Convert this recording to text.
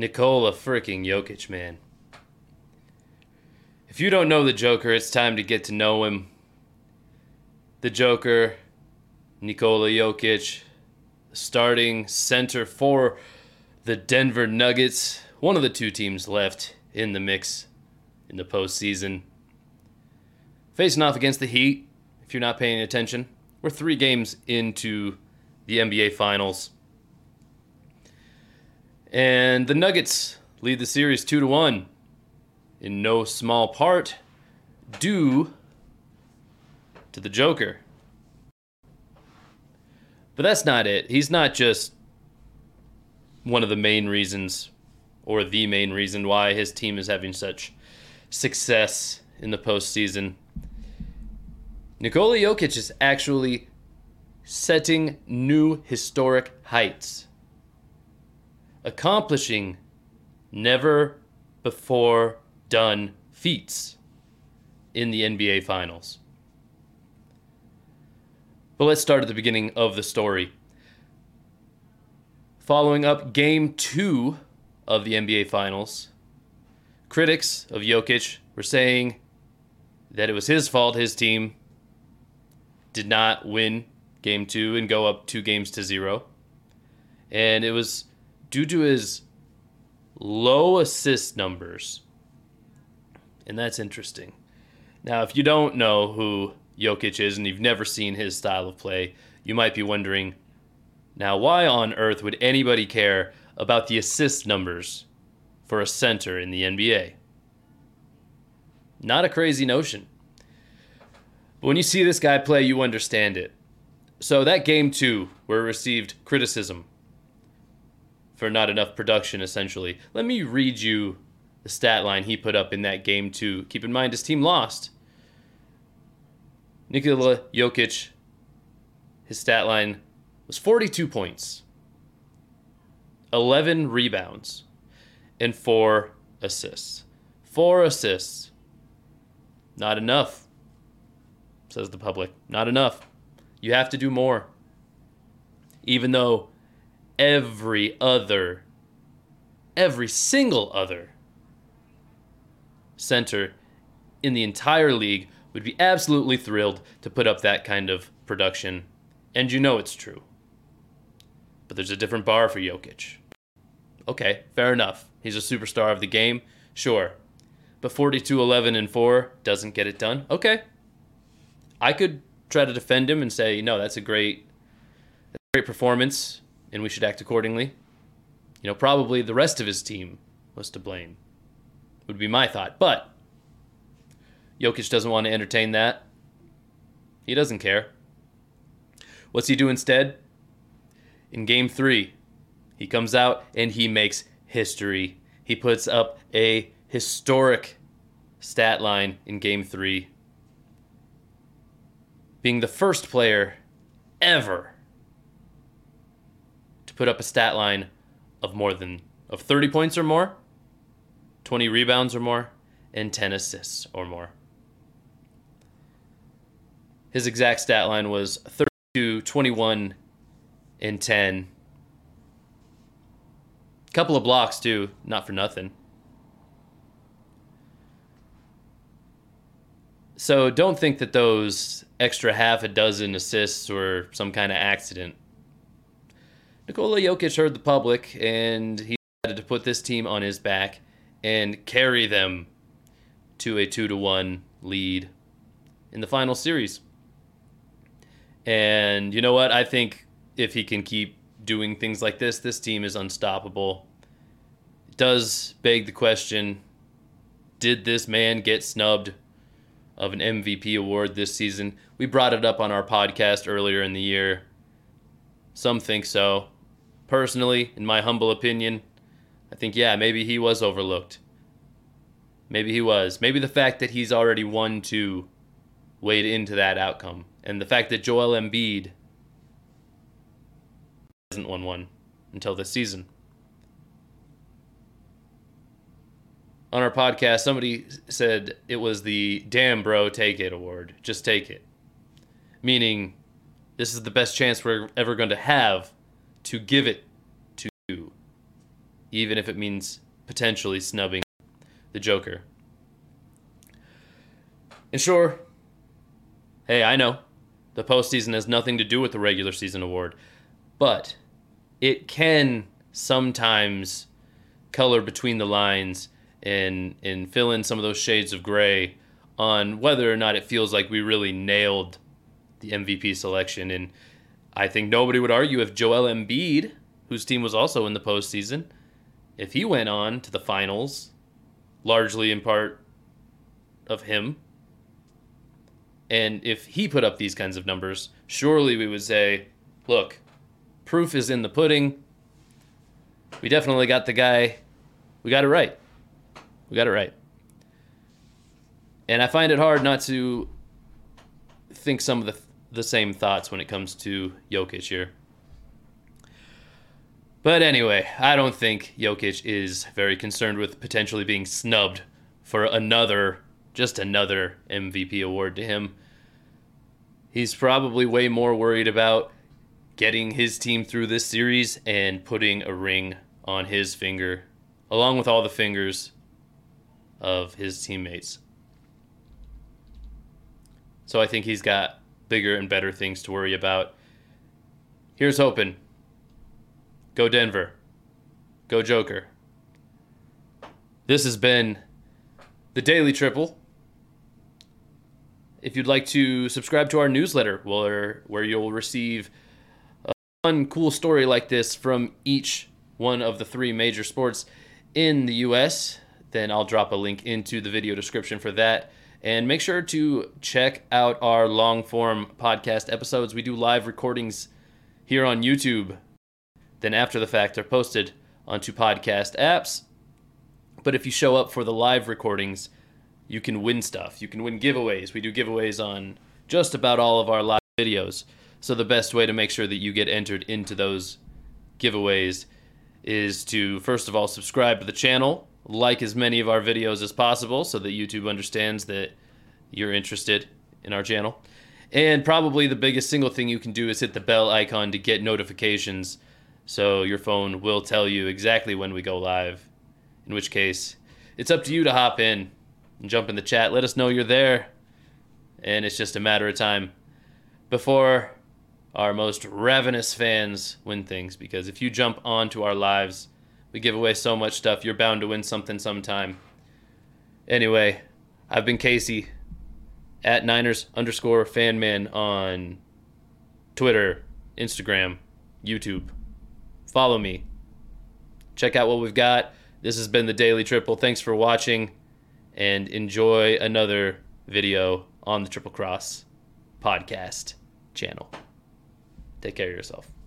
Nikola freaking Jokic, man. If you don't know the Joker, it's time to get to know him. The Joker, Nikola Jokic, starting center for the Denver Nuggets, one of the two teams left in the mix in the postseason. Facing off against the Heat, if you're not paying attention, we're three games into the NBA Finals. And the Nuggets lead the series 2 to 1 in no small part due to the Joker. But that's not it. He's not just one of the main reasons or the main reason why his team is having such success in the postseason. Nikola Jokic is actually setting new historic heights, accomplishing never before done feats in the NBA Finals. But let's start at the beginning of the story. Following up game two of the NBA Finals, critics of Jokic were saying that it was his fault his team did not win game two and go up two games to zero. And it was due to his low assist numbers. And that's interesting. Now, if you don't know who Jokic is and you've never seen his style of play, you might be wondering now, why on earth would anybody care about the assist numbers for a center in the NBA? Not a crazy notion. But when you see this guy play, you understand it. So, that game two, where it received criticism for not enough production, essentially, let me read you the stat line he put up in that game two. Keep in mind, his team lost. Nikola Jokic, his stat line was 42 points, 11 rebounds, and 4 assists. 4 assists. Not enough, says the public. Not enough. You have to do more. Even though every other, every single other center in the entire league would be absolutely thrilled to put up that kind of production. And you know it's true. But there's a different bar for Jokic. Okay, fair enough. He's a superstar of the game, sure. But 42 11 and 4 doesn't get it done. Okay. I could try to defend him and say, no, that's a great, great performance, and we should act accordingly. You know, probably the rest of his team was to blame, would be my thought. But Jokic doesn't want to entertain that. He doesn't care. What's he do instead? In game three, he comes out and he makes history. He puts up a historic stat line in game three, being the first player ever put up a stat line of more than of 30 points or more, 20 rebounds or more, and 10 assists or more. His exact stat line was 32, 21, and 10. Couple of blocks, too, not for nothing. So don't think that those extra half a dozen assists were some kind of accident. Nikola Jokic heard the public, and he decided to put this team on his back and carry them to a 2 to 1 lead in the final series. And you know what? I think if he can keep doing things like this, this team is unstoppable. It does beg the question did this man get snubbed of an MVP award this season? We brought it up on our podcast earlier in the year. Some think so. Personally, in my humble opinion, I think, yeah, maybe he was overlooked. Maybe he was. Maybe the fact that he's already won two weighed into that outcome. And the fact that Joel Embiid hasn't won one until this season. On our podcast, somebody said it was the damn bro take it award. Just take it. Meaning, this is the best chance we're ever going to have to give it to you, even if it means potentially snubbing the Joker. And sure, hey, I know the postseason has nothing to do with the regular season award, but it can sometimes color between the lines and and fill in some of those shades of gray on whether or not it feels like we really nailed the MVP selection. And I think nobody would argue if Joel Embiid, whose team was also in the postseason, if he went on to the finals, largely in part of him, and if he put up these kinds of numbers, surely we would say, look, proof is in the pudding. We definitely got the guy. We got it right. We got it right. And I find it hard not to think some of the the same thoughts when it comes to Jokic here. But anyway, I don't think Jokic is very concerned with potentially being snubbed for another, just another MVP award to him. He's probably way more worried about getting his team through this series and putting a ring on his finger, along with all the fingers of his teammates. So I think he's got bigger and better things to worry about. Here's hoping. Go Denver. Go Joker. This has been the Daily Triple. If you'd like to subscribe to our newsletter, where, where you'll receive a fun, cool story like this from each one of the three major sports in the U.S., then I'll drop a link into the video description for that. And make sure to check out our long form podcast episodes. We do live recordings here on YouTube. Then, after the fact, they're posted onto podcast apps. But if you show up for the live recordings, you can win stuff. You can win giveaways. We do giveaways on just about all of our live videos. So, the best way to make sure that you get entered into those giveaways is to, first of all, subscribe to the channel like as many of our videos as possible so that YouTube understands that you're interested in our channel. And probably the biggest single thing you can do is hit the bell icon to get notifications so your phone will tell you exactly when we go live. In which case, it's up to you to hop in and jump in the chat. Let us know you're there. And it's just a matter of time before our most ravenous fans win things because if you jump onto our lives, we give away so much stuff. You're bound to win something sometime. Anyway, I've been Casey at Niners underscore fanman on Twitter, Instagram, YouTube. Follow me. Check out what we've got. This has been the Daily Triple. Thanks for watching and enjoy another video on the Triple Cross podcast channel. Take care of yourself.